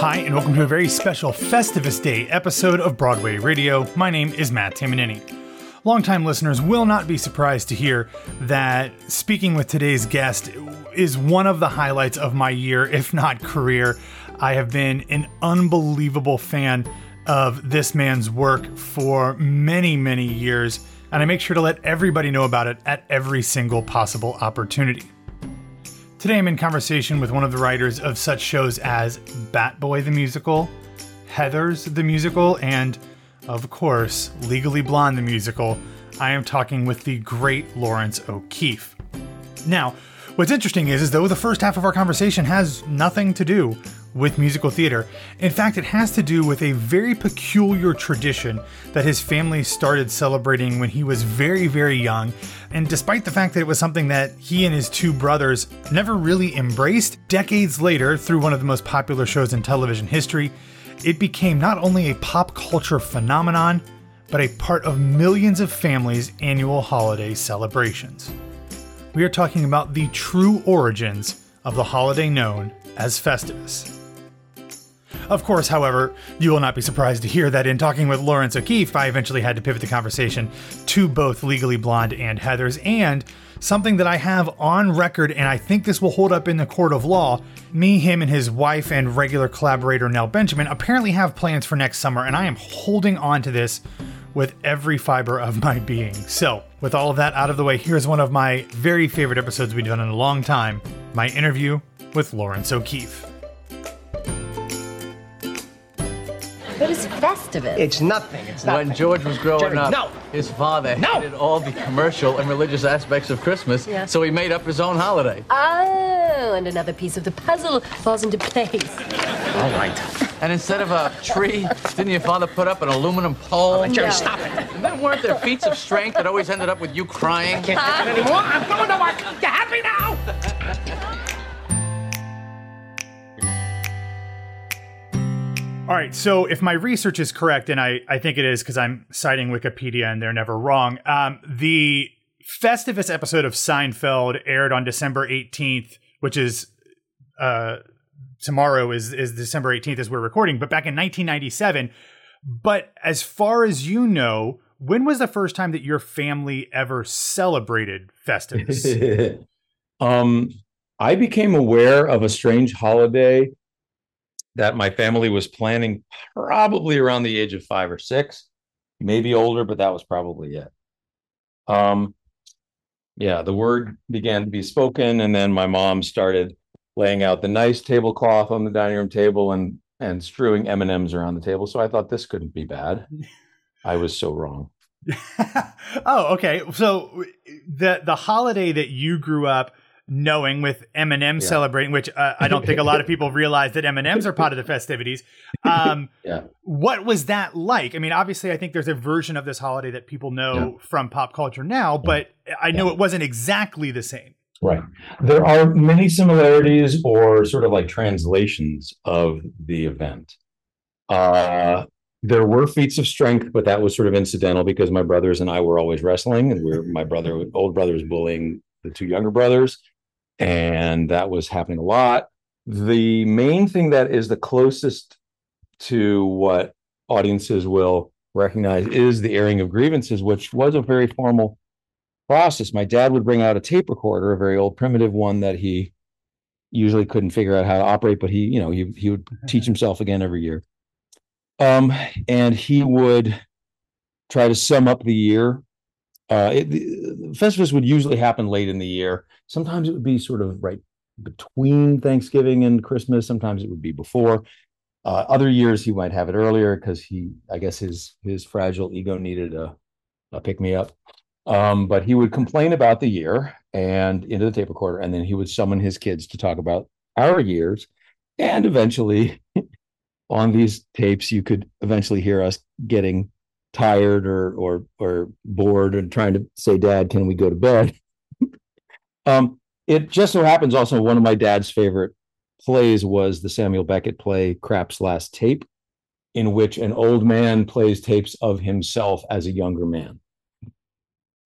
Hi, and welcome to a very special Festivus Day episode of Broadway Radio. My name is Matt Tamanini. Longtime listeners will not be surprised to hear that speaking with today's guest is one of the highlights of my year, if not career. I have been an unbelievable fan of this man's work for many, many years, and I make sure to let everybody know about it at every single possible opportunity. Today I'm in conversation with one of the writers of such shows as Bat Boy the Musical, Heathers the Musical, and, of course, Legally Blonde the Musical. I am talking with the great Laurence O'Keefe. Now, what's interesting is, is though the first half of our conversation has nothing to do with musical theater. In fact, it has to do with a very peculiar tradition that his family started celebrating when he was very, very young. And despite the fact that it was something that he and his two brothers never really embraced, decades later, through one of the most popular shows in television history, it became not only a pop culture phenomenon, but a part of millions of families' annual holiday celebrations. We are talking about the true origins of the holiday known as Festivus. Of course, however, you will not be surprised to hear that in talking with Laurence O'Keefe, I eventually had to pivot the conversation to both Legally Blonde and Heathers, and something that I have on record, and I think this will hold up in the court of law. Me, him, and his wife and regular collaborator Nell Benjamin apparently have plans for next summer, and I am holding on to this with every fiber of my being. So, with all of that out of the way, here's one of my very favorite episodes we've done in a long time my interview with Laurence O'Keefe. What is Festivus? It's nothing. It's nothing. When George was growing Jerry, up, no. his father No. hated all the commercial and religious aspects of Christmas, Yeah. so he made up his own holiday. Oh, and another piece of the puzzle falls into place. All right. And instead of a tree, didn't your father put up an aluminum pole? Oh, Jerry, No. stop it. And then weren't there feats of strength that always ended up with you crying? Can't take it anymore. I'm going to work. You happy now? All right, so if my research is correct, and I, I think it is because I'm citing Wikipedia and they're never wrong, um, the Festivus episode of Seinfeld aired on December 18th, which is uh, tomorrow is, is December 18th as we're recording, but back in 1997. But as far as you know, when was the first time that your family ever celebrated Festivus? um, I became aware of a strange holiday that my family was planning probably around the age of five or six, maybe older, but that was probably it. Um, yeah, the word began to be spoken, and then my mom started laying out the nice tablecloth on the dining room table and and strewing M and M's around the table. So I thought this couldn't be bad. I was so wrong. oh, okay. So the the holiday that you grew up knowing with M&Ms Yeah. celebrating, which uh, I don't think a lot of people realize that M&Ms are part of the festivities. Um, Yeah. What was that like? I mean, obviously, I think there's a version of this holiday that people know from pop culture now, but I know it wasn't exactly the same. Right. There are many similarities or sort of like translations of the event. Uh, there were feats of strength, but that was sort of incidental because my brothers and I were always wrestling, and we're my brother, old brother, was bullying the two younger brothers, and that was happening a lot. The main thing that is the closest to what audiences will recognize is the airing of grievances, which was a very formal process. My dad would bring out a tape recorder, a very old primitive one that he usually couldn't figure out how to operate, but he, you know, he he would teach himself again every year. Um, and he would try to sum up the year. Uh, it, the Festivus would usually happen late in the year. Sometimes it would be sort of right between Thanksgiving and Christmas. Sometimes it would be before. Uh, other years he might have it earlier because he, I guess, his his fragile ego needed a, a pick me up. Um, but he would complain about the year and into the tape recorder, and then he would summon his kids to talk about our years. And eventually, on these tapes, you could eventually hear us getting tired or or or bored and trying to say, "Dad, can we go to bed?" um, it just so happens also one of my dad's favorite plays was the Samuel Beckett play "Krapp's Last Tape," in which an old man plays tapes of himself as a younger man.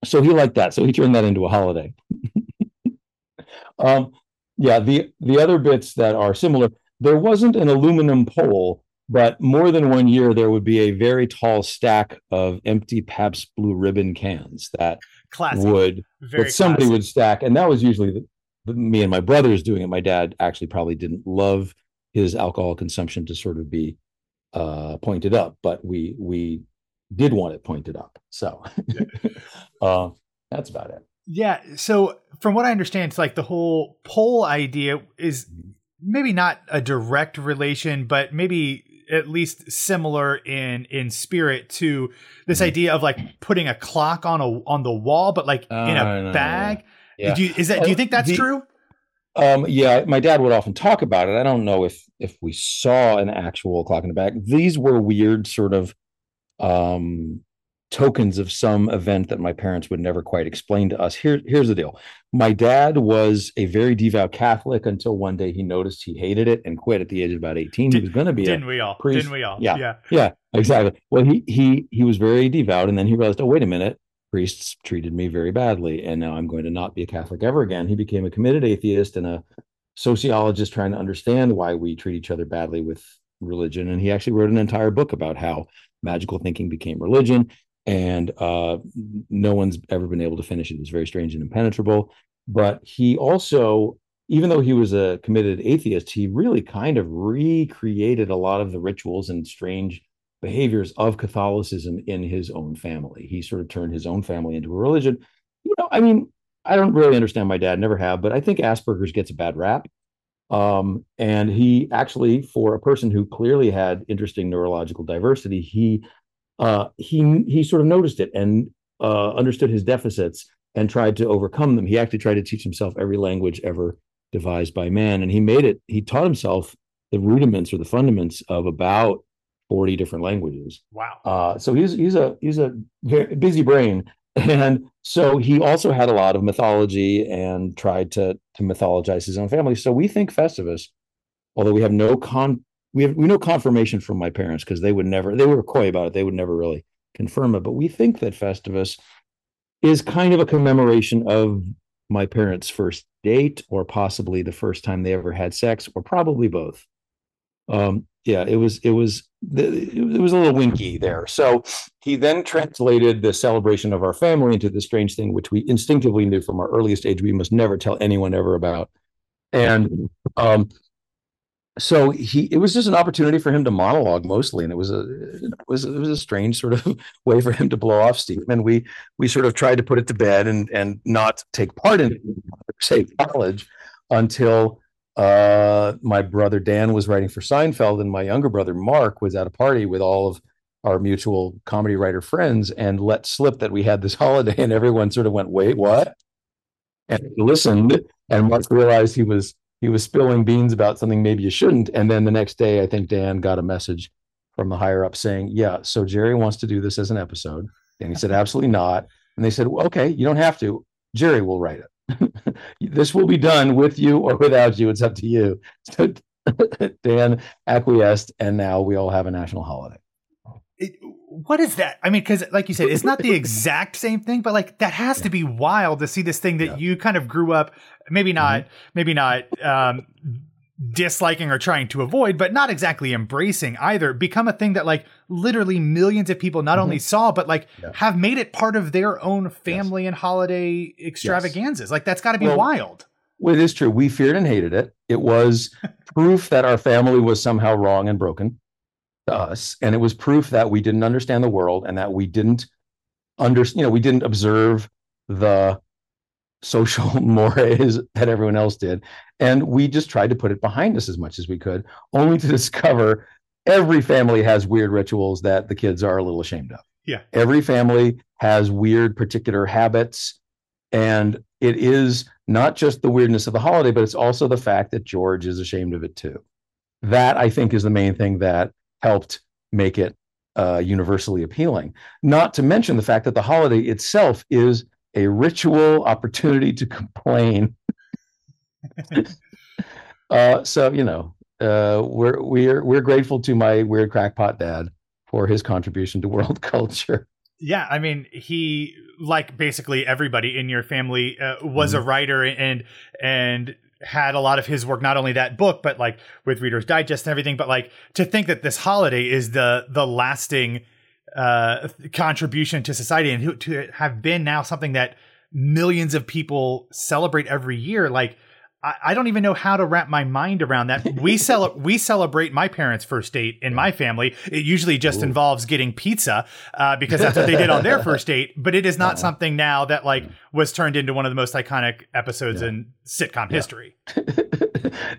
So he liked that. So he turned that into a holiday. um, yeah, the the other bits that are similar, there wasn't an aluminum pole, but more than one year there would be a very tall stack of empty Pabst Blue Ribbon cans that Classic. would Very that somebody classic. would stack, and that was usually the, the, me and my brothers doing it. My dad actually probably didn't love his alcohol consumption to sort of be uh, pointed up, but we we did want it pointed up. So uh, that's about it. Yeah. So from what I understand, it's like the whole pole idea is maybe not a direct relation, but maybe at least similar in in spirit to this Mhm. idea of like putting a clock on a on the wall, but like in Oh, a no, bag. Yeah. Do you, is that? Do you think that's The- true? Um, yeah, my dad would often talk about it. I don't know if if we saw an actual clock in the back. These were weird sort of um tokens of some event that my parents would never quite explain to us. Here, here's the deal. My dad was a very devout Catholic until one day he noticed he hated it and quit at the age of about 18. Did- he was going to be a Didn't we all? priest. Didn't we all? Yeah. Yeah. yeah, exactly. Well, he he he was very devout, and then he realized, oh, wait a minute, priests treated me very badly, and now I'm going to not be a Catholic ever again. He became a committed atheist and a sociologist trying to understand why we treat each other badly with religion. And he actually wrote an entire book about how magical thinking became religion, and uh, no one's ever been able to finish it. It's very strange and impenetrable. But he also even though he was a committed atheist, he really kind of recreated a lot of the rituals and strange behaviors of Catholicism in his own family. He sort of turned his own family into a religion. You know, I mean, I don't really understand my dad, never have, but I think Asperger's gets a bad rap. Um, and he actually, for a person who clearly had interesting neurological diversity, he uh, he he sort of noticed it and uh, understood his deficits and tried to overcome them. He actually tried to teach himself every language ever devised by man, and he made it. He taught himself the rudiments or the fundaments of about forty different languages. Wow. Uh, so he's he's a he's a very busy brain, and so he also had a lot of mythology and tried to to mythologize his own family. So we think Festivus, although we have no con we have we know confirmation from my parents because they would never they were coy about it. They would never really confirm it, but we think that Festivus is kind of a commemoration of my parents' first date, or possibly the first time they ever had sex, or probably both. Um, yeah, it was it was it was a little winky there. So he then translated the celebration of our family into this strange thing, which we instinctively knew from our earliest age we must never tell anyone ever about. And um, so he it was just an opportunity for him to monologue mostly and it was a it was it was a strange sort of way for him to blow off steam and we we sort of tried to put it to bed and and not take part in say college until uh my brother Dan was writing for Seinfeld and my younger brother Mark was at a party with all of our mutual comedy writer friends and let slip that we had this holiday and everyone sort of went wait what? And listened and Mark realized he was he was spilling beans about something maybe you shouldn't. And then the next day, I think Dan got a message from the higher up saying, Yeah, so Jerry wants to do this as an episode. And he said, Absolutely not. And they said, well, Okay, you don't have to. Jerry will write it. this will be done with you or without you. It's up to you. So Dan acquiesced, and now we all have a national holiday. It, what is that? I mean, because like you said, it's not the exact same thing, but like that has to be wild to see this thing that Yeah. you kind of grew up, maybe not, maybe not um, disliking or trying to avoid, but not exactly embracing either, become a thing that like literally millions of people not only saw, but like Yeah. have made it part of their own family and holiday extravaganzas. Like that's got to be Well, wild. Well, it is true. We feared and hated it. It was proof that our family was somehow wrong and broken to us, and it was proof that we didn't understand the world and that we didn't under you know we didn't observe the social mores that everyone else did, and we just tried to put it behind us as much as we could, only to discover every family has weird rituals that the kids are a little ashamed of. Yeah. Every family has weird particular habits and it is not just the weirdness of the holiday, but it's also the fact that George is ashamed of it too. That I think is the main thing that helped make it uh, universally appealing. Not to mention the fact that the holiday itself is a ritual opportunity to complain. uh, so you know, uh, we're we're we're grateful to my weird crackpot dad for his contribution to world culture. Yeah, I mean, he like basically everybody in your family uh, was a writer and and had a lot of his work, not only that book, but like with Reader's Digest and everything. But like to think that this holiday is the the lasting uh, contribution to society and to have been now something that millions of people celebrate every year, like. I- I don't even know how to wrap my mind around that. We cel- we celebrate my parents' first date in my family. It usually just involves getting pizza uh, because that's what they did on their first date. But it is not something now that like was turned into one of the most iconic episodes in sitcom history.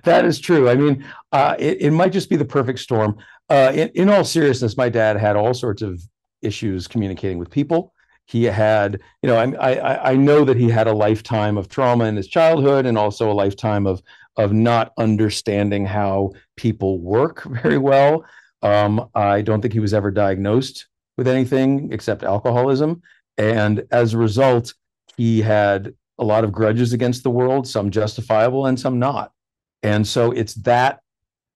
that is true. I mean, uh, it, it might just be the perfect storm. Uh, in, in all seriousness, my dad had all sorts of issues communicating with people. He had, you know, I, I, I know that he had a lifetime of trauma in his childhood and also a lifetime of of not understanding how people work very well. Um, I don't think he was ever diagnosed with anything except alcoholism. And as a result, he had a lot of grudges against the world, some justifiable and some not. And so it's that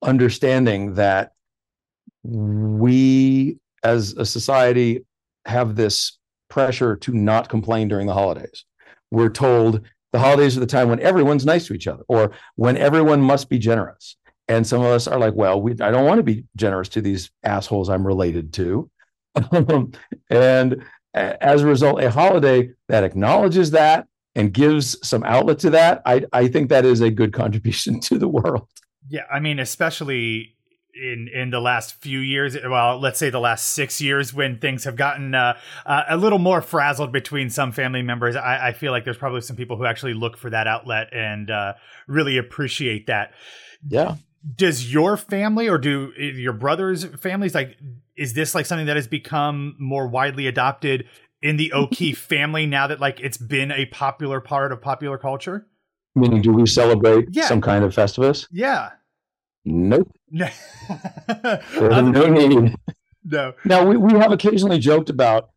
understanding that we as a society have this pressure to not complain during the holidays. We're told the holidays are the time when everyone's nice to each other or when everyone must be generous. And some of us are like, well, we, I don't want to be generous to these assholes I'm related to. and as a result, a holiday that acknowledges that and gives some outlet to that, I, I think that is a good contribution to the world. Yeah, I mean, especially in in the last few years. Well, let's say the last six years, when things have gotten uh, uh, a little more frazzled between some family members. I, I feel like there's probably some people who actually look for that outlet and uh, really appreciate that. Yeah. Does your family or do your brothers' families like? Is this like something that has become more widely adopted in the O'Keefe family now that like it's been a popular part of popular culture? Meaning, do we celebrate Yeah. some kind of Festivus? Yeah. Nope. No. No need. no. Now we, we have occasionally joked about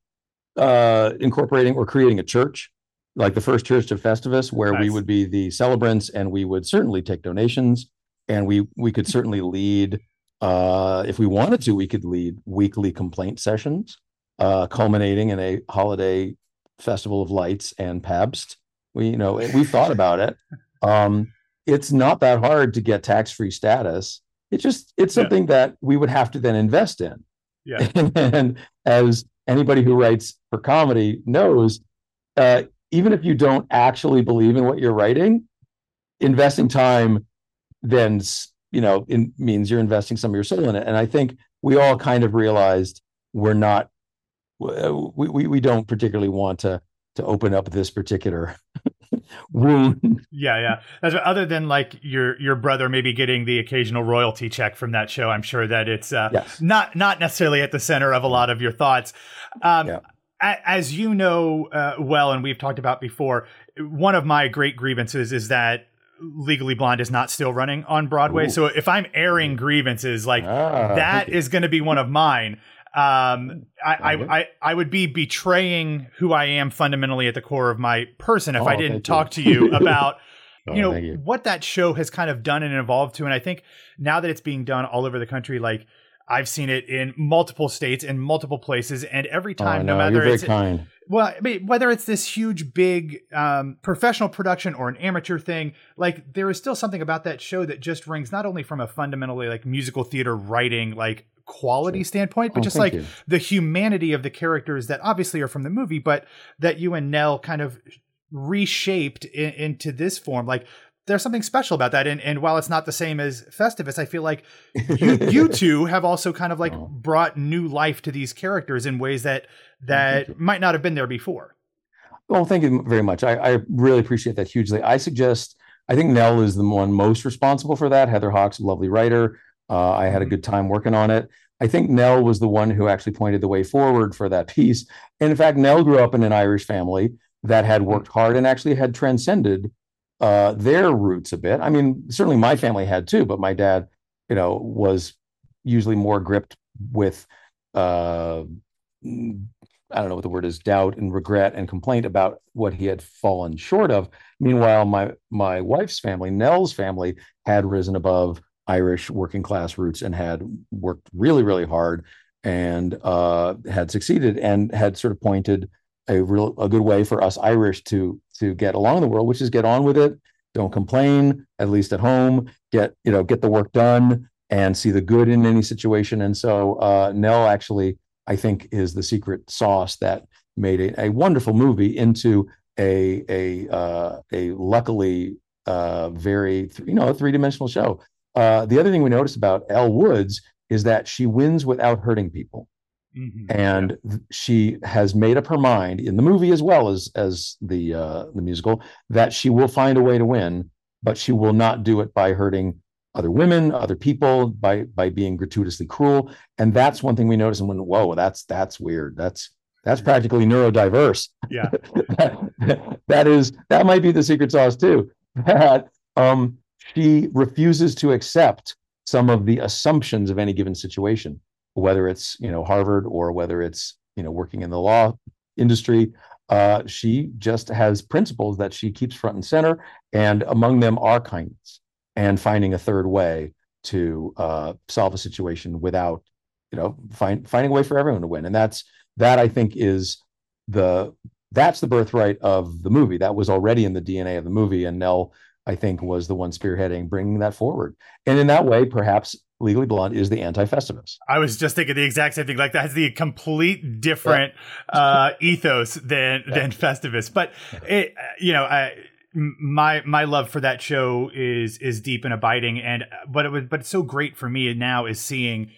uh, incorporating or creating a church, like the first church of Festivus, where we would be the celebrants and we would certainly take donations and we we could certainly lead uh, if we wanted to, we could lead weekly complaint sessions, uh, culminating in a holiday festival of lights and Pabst. We you know we thought about it. Um, it's not that hard to get tax-free status. It's just it's Yeah. something that we would have to then invest in. Yeah. and as anybody who writes for comedy knows, uh, even if you don't actually believe in what you're writing, investing time then you know in, means you're investing some of your soul in it. And I think we all kind of realized we're not we, we, we don't particularly want to to open up this particular wound. Yeah, yeah. That's other than like your your brother maybe getting the occasional royalty check from that show. I'm sure that it's uh, Yes. not not necessarily at the center of a lot of your thoughts. Um, Yeah. a- As you know uh, well, and we've talked about before, one of my great grievances is that Legally Blonde is not still running on Broadway. Ooh. So if I'm airing grievances, like Ah, that is going to be one of mine. Um, I, I, I, I would be betraying who I am fundamentally at the core of my person if Oh, I didn't talk to you. you about Oh, you know you. what that show has kind of done and evolved to and i think now that it's being done all over the country like i've seen it in multiple states in multiple places and every Oh, time no, no, matter it's kind. well I mean, whether it's this huge big um, professional production or an amateur thing like there is still something about that show that just rings not only from a fundamentally like musical theater writing like quality standpoint but Oh, just like you. the humanity of the characters that obviously are from the movie but that you and nell kind of reshaped in, into this form like there's something special about that and, and while it's not the same as festivus i feel like you, you two have also kind of like Oh. brought new life to these characters in ways that oh, that you. might not have been there before Well, thank you very much. I, I really appreciate that hugely. I suggest, I think Nell is the one most responsible for that. Heather Hach, lovely writer. Uh, I had a good time working on it. I think Nell was the one who actually pointed the way forward for that piece. And in fact, Nell grew up in an Irish family that had worked hard and actually had transcended uh, their roots a bit. I mean, certainly my family had too, but my dad, you know, was usually more gripped with uh, I don't know what the word is, doubt and regret and complaint about what he had fallen short of. Meanwhile, my my wife's family, Nell's family, had risen above Irish working class roots and had worked really, really hard and uh, had succeeded and had sort of pointed a real a good way for us Irish to to get along in the world, which is get on with it don't complain, at least at home, get, you know, get the work done and see the good in any situation. And so uh, Nell actually, I think, is the secret sauce that made a, a wonderful movie into a a uh, a luckily uh, very you know a three dimensional show. Uh, the other thing we noticed about Elle Woods is that she wins without hurting people. Mm-hmm. And she has made up her mind in the movie as well as as the uh, the musical that she will find a way to win, but she will not do it by hurting other women, other people, by by being gratuitously cruel. And that's one thing we notice and went, whoa, that's that's weird. That's that's practically neurodiverse. Yeah. that, that is that might be the secret sauce too. That um she refuses to accept some of the assumptions of any given situation, whether it's you know Harvard or whether it's you know working in the law industry. Uh, she just has principles that she keeps front and center, and among them are kindness and finding a third way to uh, solve a situation without you know find, finding a way for everyone to win. And that's that I think is the that's the birthright of the movie. That was already in the DNA of the movie, and Nell I think was the one spearheading bringing that forward. And in that way, perhaps Legally Blonde is the anti-Festivus. I was just thinking the exact same thing. Like that has the complete different yeah. uh, ethos than yeah. than Festivus. But it, you know, I, my my love for that show is is deep and abiding. And but it was but it's so great for me now is seeing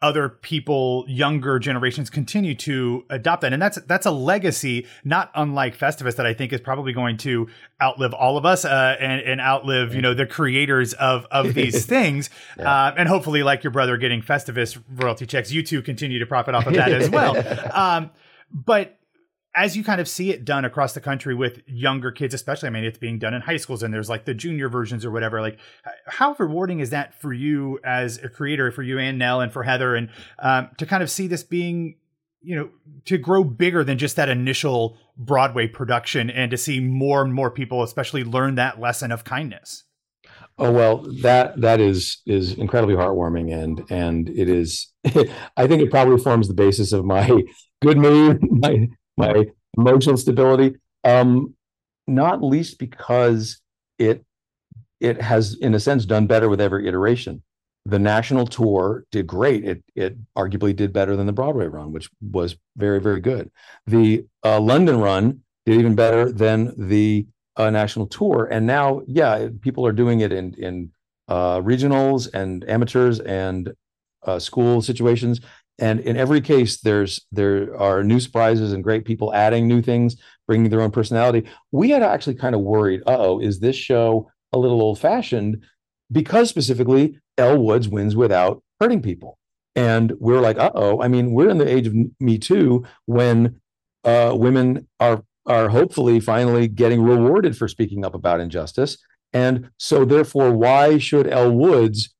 other people, younger generations continue to adopt that. And that's that's a legacy, not unlike Festivus, that I think is probably going to outlive all of us uh, and, and outlive, you know, the creators of of these things. Yeah. Uh, and hopefully, like your brother getting Festivus royalty checks, you two continue to profit off of that as well. Um, but as you kind of see it done across the country with younger kids, especially, I mean, it's being done in high schools and there's like the junior versions or whatever. Like, how rewarding is that for you as a creator, for you and Nell and for Heather, and um, to kind of see this being, you know, to grow bigger than just that initial Broadway production and to see more and more people, especially, learn that lesson of kindness? Oh well, that that is is incredibly heartwarming, and and it is. I think it probably forms the basis of my good mood, my my emotional stability. Um, not least because it it has, in a sense, done better with every iteration. The national tour did great. It it arguably did better than the Broadway run, which was very very good. The uh, London run did even better than the uh, national tour. And now, yeah, people are doing it in in uh, regionals and amateurs and uh, school situations and in every case there's there are new surprises and great people adding new things bringing their own personality. We had actually kind of worried uh oh is this show a little old fashioned because specifically Elle Woods wins without hurting people. And we're like uh-oh i mean we're in the age of me too when uh, women are are hopefully finally getting rewarded for speaking up about injustice. And so therefore why should Elle Woods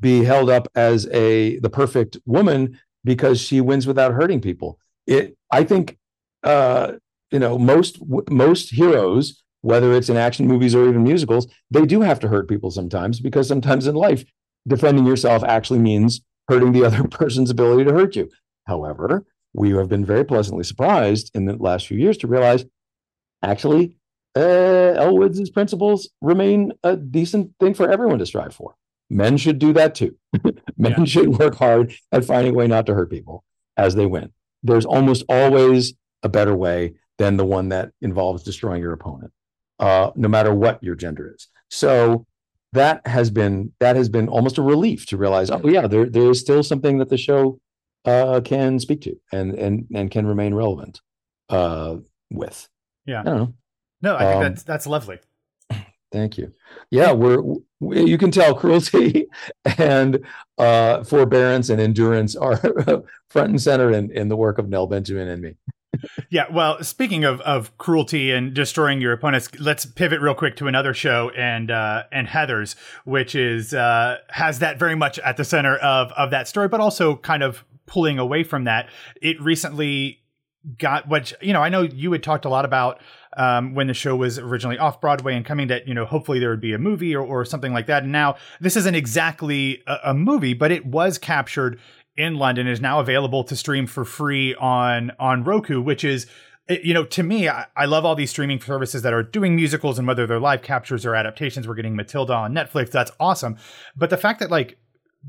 be held up as a the perfect woman because she wins without hurting people. It, I think, uh, you know, most most heroes, whether it's in action movies or even musicals, they do have to hurt people sometimes because sometimes in life, defending yourself actually means hurting the other person's ability to hurt you. However, we have been very pleasantly surprised in the last few years to realize, actually, uh, Elle Woods' principles remain a decent thing for everyone to strive for men should do that too. men yeah. should work hard at finding a way not to hurt people as they win. There's almost always a better way than the one that involves destroying your opponent, uh, no matter what your gender is. So that has been that has been almost a relief to realize, oh yeah, there there is still something that the show uh, can speak to and and and can remain relevant uh, with. Yeah, I. No, I think um, that's that's lovely. Thank you. Yeah, we're we, you can tell cruelty and uh, forbearance and endurance are front and center in, in the work of Nell Benjamin and me. yeah, well, speaking of, of cruelty and destroying your opponents, let's pivot real quick to another show and uh, and Heather's, which is uh, has that very much at the center of of that story, but also kind of pulling away from that. It recently got which you know I know you had talked a lot about um, when the show was originally off Broadway and coming that, you know, hopefully there would be a movie or, or something like that. And now this isn't exactly a, a movie, but it was captured in London, is now available to stream for free on, on Roku, which is you know, to me, I, I love all these streaming services that are doing musicals and whether they're live captures or adaptations. We're getting Matilda on Netflix. That's awesome. But the fact that like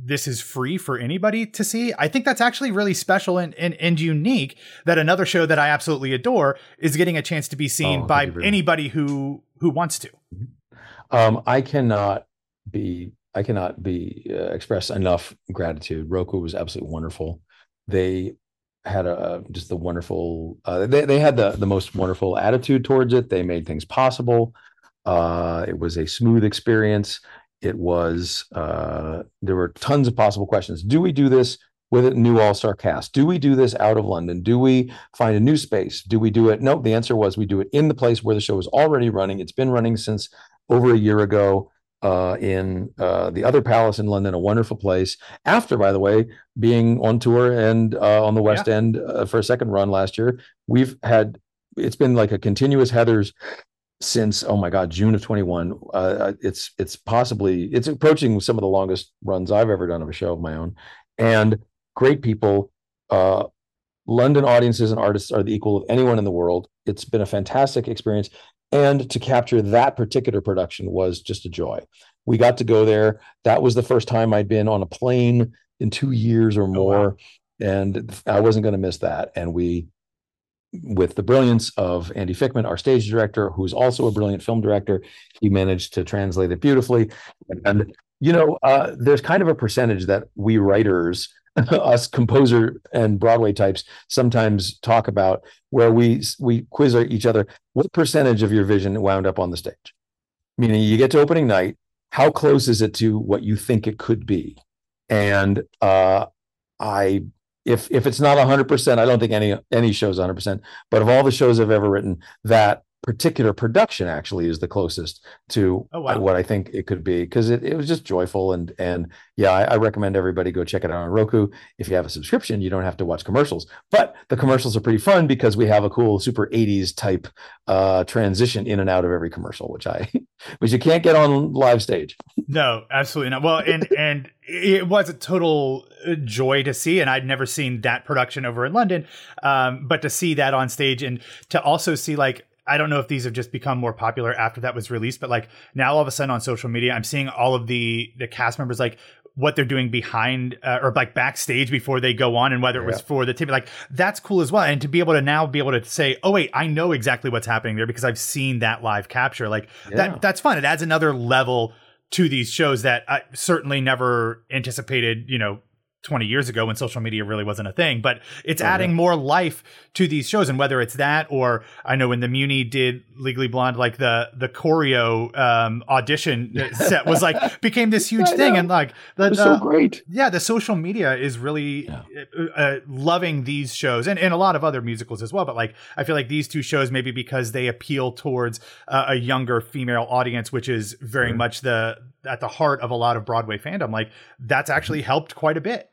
this is free for anybody to see, I think that's actually really special and, and, and unique that another show that I absolutely adore is getting a chance to be seen Oh, by thank you very much. anybody who who wants to. Um, I cannot be I cannot be uh, express enough gratitude. Roku was absolutely wonderful. They had a just the wonderful. Uh, they they had the the most wonderful attitude towards it. They made things possible. Uh, it was a smooth experience. It was uh, there were tons of possible questions. Do we do this with a new all star cast? Do we do this out of London? Do we find a new space? Do we do it? No, the answer was we do it in the place where the show is already running. It's been running since over a year ago uh, in uh, the other palace in London, a wonderful place. After, by the way, being on tour and uh, on the West End uh, for a second run last year, we've had it's been like a continuous Heather's since oh my god June of 21 uh it's it's possibly it's approaching some of the longest runs I've ever done of a show of my own. And great people uh London audiences and artists are the equal of anyone in the world. It's been a fantastic experience. And to capture that particular production was just a joy. We got to go there. That was the first time I'd been on a plane in 2 years or more and I wasn't going to miss that. And we with the brilliance of Andy Fickman, our stage director, who's also a brilliant film director, he managed to translate it beautifully. And you know, uh, there's kind of a percentage that we writers, us composer and Broadway types, sometimes talk about where we we quiz each other. What percentage of your vision wound up on the stage? Meaning, you get to opening night. How close is it to what you think it could be? And uh, I if if it's not 100% i don't think any any show's 100% but of all the shows i've ever written that particular production actually is the closest to Oh, wow. what i think it could be because it, it was just joyful and and yeah I, I recommend everybody go check it out on roku if you have a subscription you don't have to watch commercials but the commercials are pretty fun because we have a cool super 80s type uh transition in and out of every commercial which i which you can't get on live stage No, absolutely not. Well, and and it was a total uh, joy to see, and I'd never seen that production over in London, um, but to see that on stage and to also see like. I don't know if these have just become more popular after that was released, but like now all of a sudden on social media, I'm seeing all of the the cast members like what they're doing behind uh, or like backstage before they go on, and whether it was Yeah. for the team, like that's cool as well. And to be able to now be able to say, oh wait, I know exactly what's happening there because I've seen that live capture. Like Yeah. that that's fun. It adds another level to these shows that I certainly never anticipated, you know, 20 years ago when social media really wasn't a thing, but it's Oh, adding more life to these shows. And whether it's that, or I know when the Muny did Legally Blonde, like the, the choreo, um, audition set was like, became this huge I thing. And like the, the- so great yeah, the social media is really Yeah. uh, uh, loving these shows and, and a lot of other musicals as well. But like, I feel like these two shows, maybe because they appeal towards uh, a younger female audience, which is very Sure. much the at the heart of a lot of Broadway fandom. Like, that's actually helped quite a bit.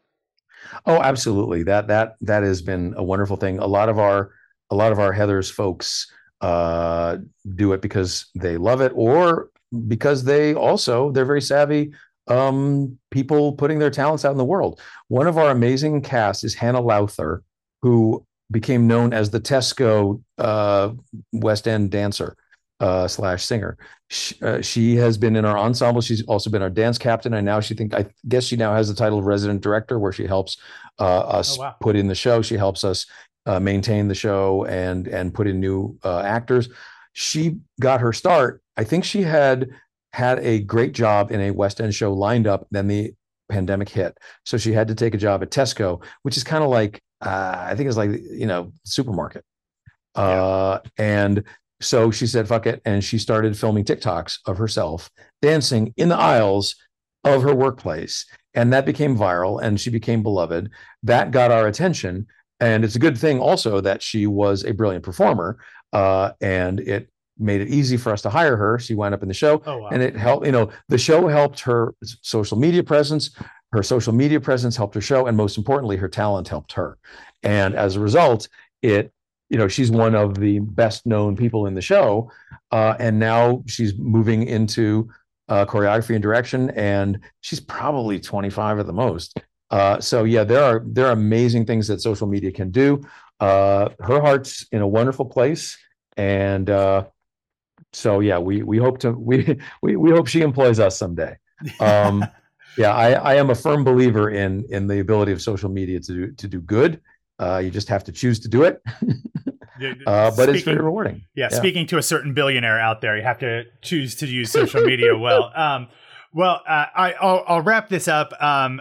Oh, absolutely. That that that has been a wonderful thing. A lot of our a lot of our Heather's folks uh do it because they love it or because they also they're very savvy um people putting their talents out in the world. One of our amazing cast is Hannah Lowther who became known as the Tesco uh West End dancer uh slash singer. She, uh, she has been in our ensemble. She's also been our dance captain, and now she think I guess she now has the title of resident director, where she helps uh, us Oh, wow. put in the show. She helps us uh, maintain the show and and put in new uh, actors. She got her start. I think she had had a great job in a West End show lined up. Then the pandemic hit, so she had to take a job at Tesco, which is kind of like uh, I think it's like you know supermarket. Uh, and so she said, fuck it. And she started filming TikToks of herself dancing in the aisles of her workplace. And that became viral and she became beloved. That got our attention. And it's a good thing also that she was a brilliant performer. Uh, and it made it easy for us to hire her. She wound up in the show Oh, wow. and it helped, you know, the show helped her social media presence. Her social media presence helped her show. And most importantly, her talent helped her. And as a result, it you know she's one of the best known people in the show uh, and now she's moving into uh, choreography and direction and she's probably 25 at the most uh, so yeah there are there are amazing things that social media can do uh, her heart's in a wonderful place, and uh, so yeah, we we hope to we we we hope she employs us someday. Um, yeah, I, I am a firm believer in in the ability of social media to do to do good. Uh, you just have to choose to do it. uh, but it's very rewarding. Yeah, yeah, speaking to a certain billionaire out there, you have to choose to use social media well. Um, well, uh, I, I'll, I'll, wrap this up um,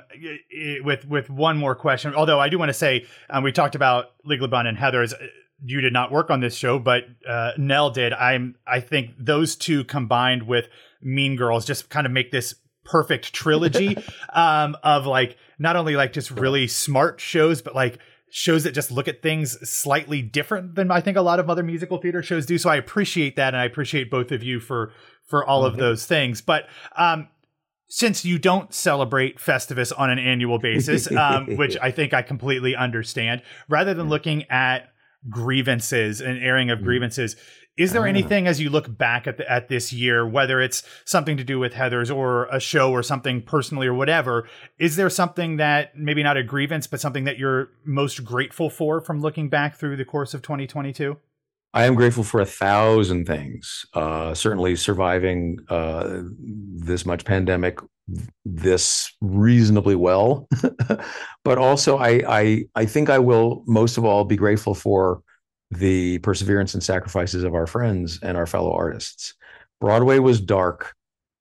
with with one more question. Although I do want to say um, we talked about Legally Blonde and Heathers. You did not work on this show, but uh, Nell did. I'm. I think those two combined with Mean Girls just kind of make this perfect trilogy um, of like not only like just really smart shows, but like shows that just look at things slightly different than I think a lot of other musical theater shows do. So I appreciate that, and I appreciate both of you for for all mm-hmm. of those things. But um, since you don't celebrate Festivus on an annual basis, um, which I think I completely understand, rather than looking at grievances and airing of mm. grievances, is there ah. anything as you look back at the, at this year, whether it's something to do with Heathers or a show or something personally or whatever, is there something that maybe not a grievance, but something that you're most grateful for from looking back through the course of 2022? I am grateful for a thousand things. Uh, certainly, surviving uh, this much pandemic this reasonably well, but also I, I I think I will most of all be grateful for the perseverance and sacrifices of our friends and our fellow artists. Broadway was dark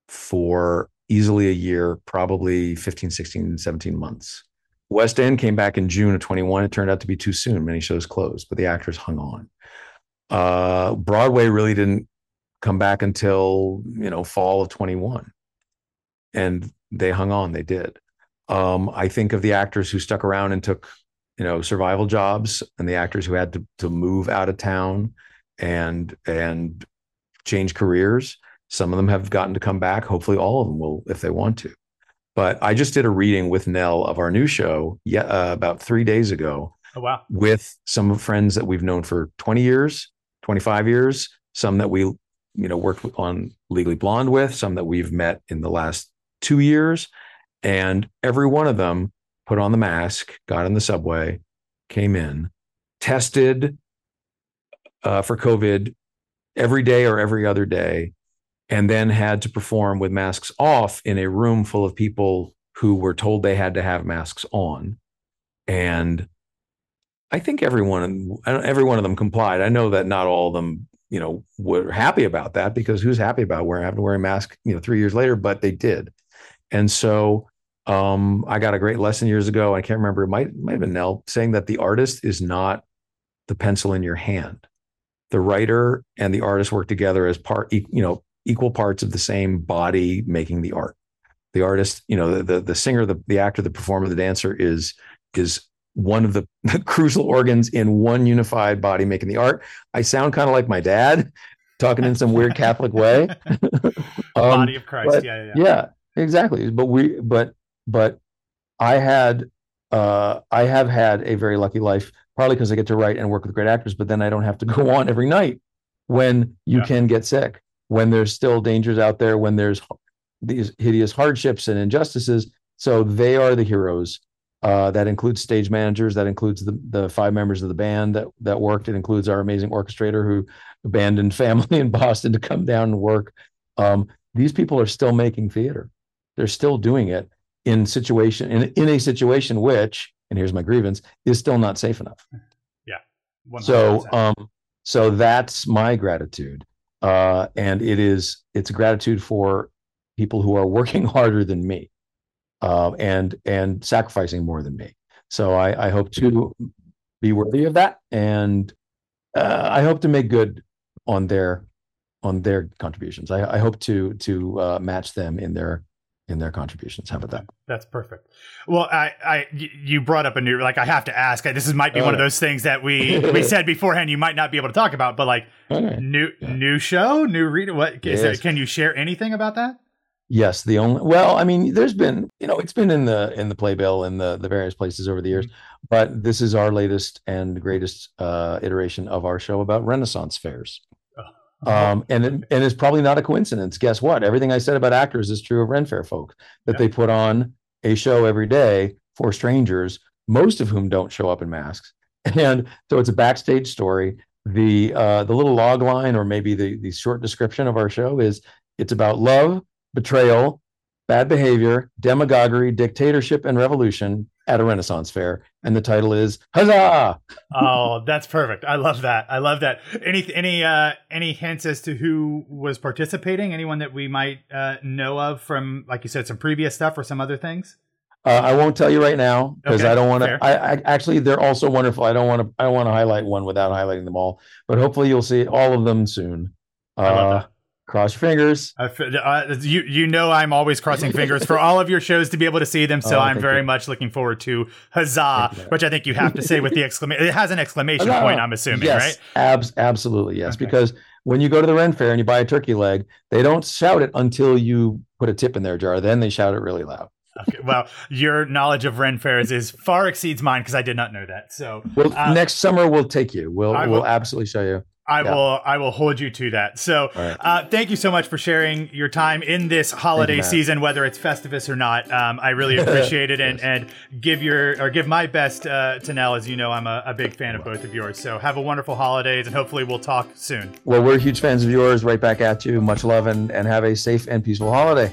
for easily a year, probably 15, 16, 17 months. West End came back in June of 21. It turned out to be too soon. Many shows closed, but the actors hung on uh, Broadway really didn't come back until you know fall of 21 and they hung on they did um, i think of the actors who stuck around and took you know survival jobs and the actors who had to, to move out of town and and change careers some of them have gotten to come back hopefully all of them will if they want to but i just did a reading with nell of our new show yeah uh, about three days ago oh, wow. with some friends that we've known for 20 years 25 years, some that we, you know, worked on Legally Blonde with, some that we've met in the last two years. And every one of them put on the mask, got in the subway, came in, tested uh, for COVID every day or every other day, and then had to perform with masks off in a room full of people who were told they had to have masks on. And I think everyone every one of them complied. I know that not all of them, you know, were happy about that because who's happy about wearing having to wear a mask, you know, three years later, but they did. And so um, I got a great lesson years ago. I can't remember, it might might have been Nell saying that the artist is not the pencil in your hand. The writer and the artist work together as part, you know, equal parts of the same body making the art. The artist, you know, the the, the singer, the, the actor, the performer, the dancer is is one of the, the crucial organs in one unified body making the art. I sound kind of like my dad talking in some weird Catholic way. um, body of Christ. But, yeah, yeah, yeah. exactly. But we, but, but I had, uh, I have had a very lucky life, partly because I get to write and work with great actors, but then I don't have to go on every night when you yeah. can get sick, when there's still dangers out there, when there's these hideous hardships and injustices. So they are the heroes uh, that includes stage managers. That includes the the five members of the band that that worked. It includes our amazing orchestrator who abandoned family in Boston to come down and work. Um, these people are still making theater. They're still doing it in situation in, in a situation which, and here's my grievance, is still not safe enough. Yeah. 100%. So um, so that's my gratitude. Uh, and it is it's a gratitude for people who are working harder than me uh, and and sacrificing more than me. So I, I hope to be worthy of that, and uh, I hope to make good on their on their contributions. I, I hope to to uh, match them in their in their contributions. How about that? That's perfect. Well, I, I, you brought up a new, like, I have to ask. This is might be one of those things that we we said beforehand. You might not be able to talk about, but like, new yeah. new show, new read. What yes. there, can you share anything about that? Yes, the only well, I mean, there's been, you know, it's been in the in the playbill and the the various places over the years, mm-hmm. but this is our latest and greatest uh, iteration of our show about Renaissance fairs. Oh. Um, and it, and it's probably not a coincidence. Guess what? Everything I said about actors is true of Ren Fair folk. That they put on a show every day for strangers, most of whom don't show up in masks, and so it's a backstage story. The uh, the little log line, or maybe the the short description of our show is it's about love, betrayal, bad behavior, demagoguery, dictatorship, and revolution at a Renaissance fair. And the title is Huzzah! oh, that's perfect. I love that. I love that. Any any uh any hints as to who was participating? Anyone that we might uh know of from like you said some previous stuff or some other things? Uh, I won't tell you right now because Okay, I don't want to. I, I actually they're also wonderful. I don't want to. I don't want to highlight one without highlighting them all. But hopefully you'll see all of them soon. Uh, I love that. Cross your fingers. Uh, you you know I'm always crossing fingers for all of your shows to be able to see them, so Oh, I'm very you. much looking forward to Huzzah, which I think you have to say with the exclamation. It has an exclamation point, I'm assuming, yes, right? Abs- absolutely, yes. Okay. Because when you go to the Ren Fair and you buy a turkey leg, they don't shout it until you put a tip in their jar. Then they shout it really loud. Okay, well, your knowledge of Ren fairs is far exceeds mine because I did not know that. So Well, Uh, next summer we'll take you. We'll I we'll will- absolutely show you. I Yeah. will I will hold you to that. So right. uh, thank you so much for sharing your time in this holiday season, whether it's Festivus or not. Um, I really appreciate it, and and give your or give my best uh, to Nell. As you know, I'm a, a big fan of both of yours. So have a wonderful holidays, and hopefully we'll talk soon. Well, we're huge fans of yours. Right back at you. Much love and and have a safe and peaceful holiday.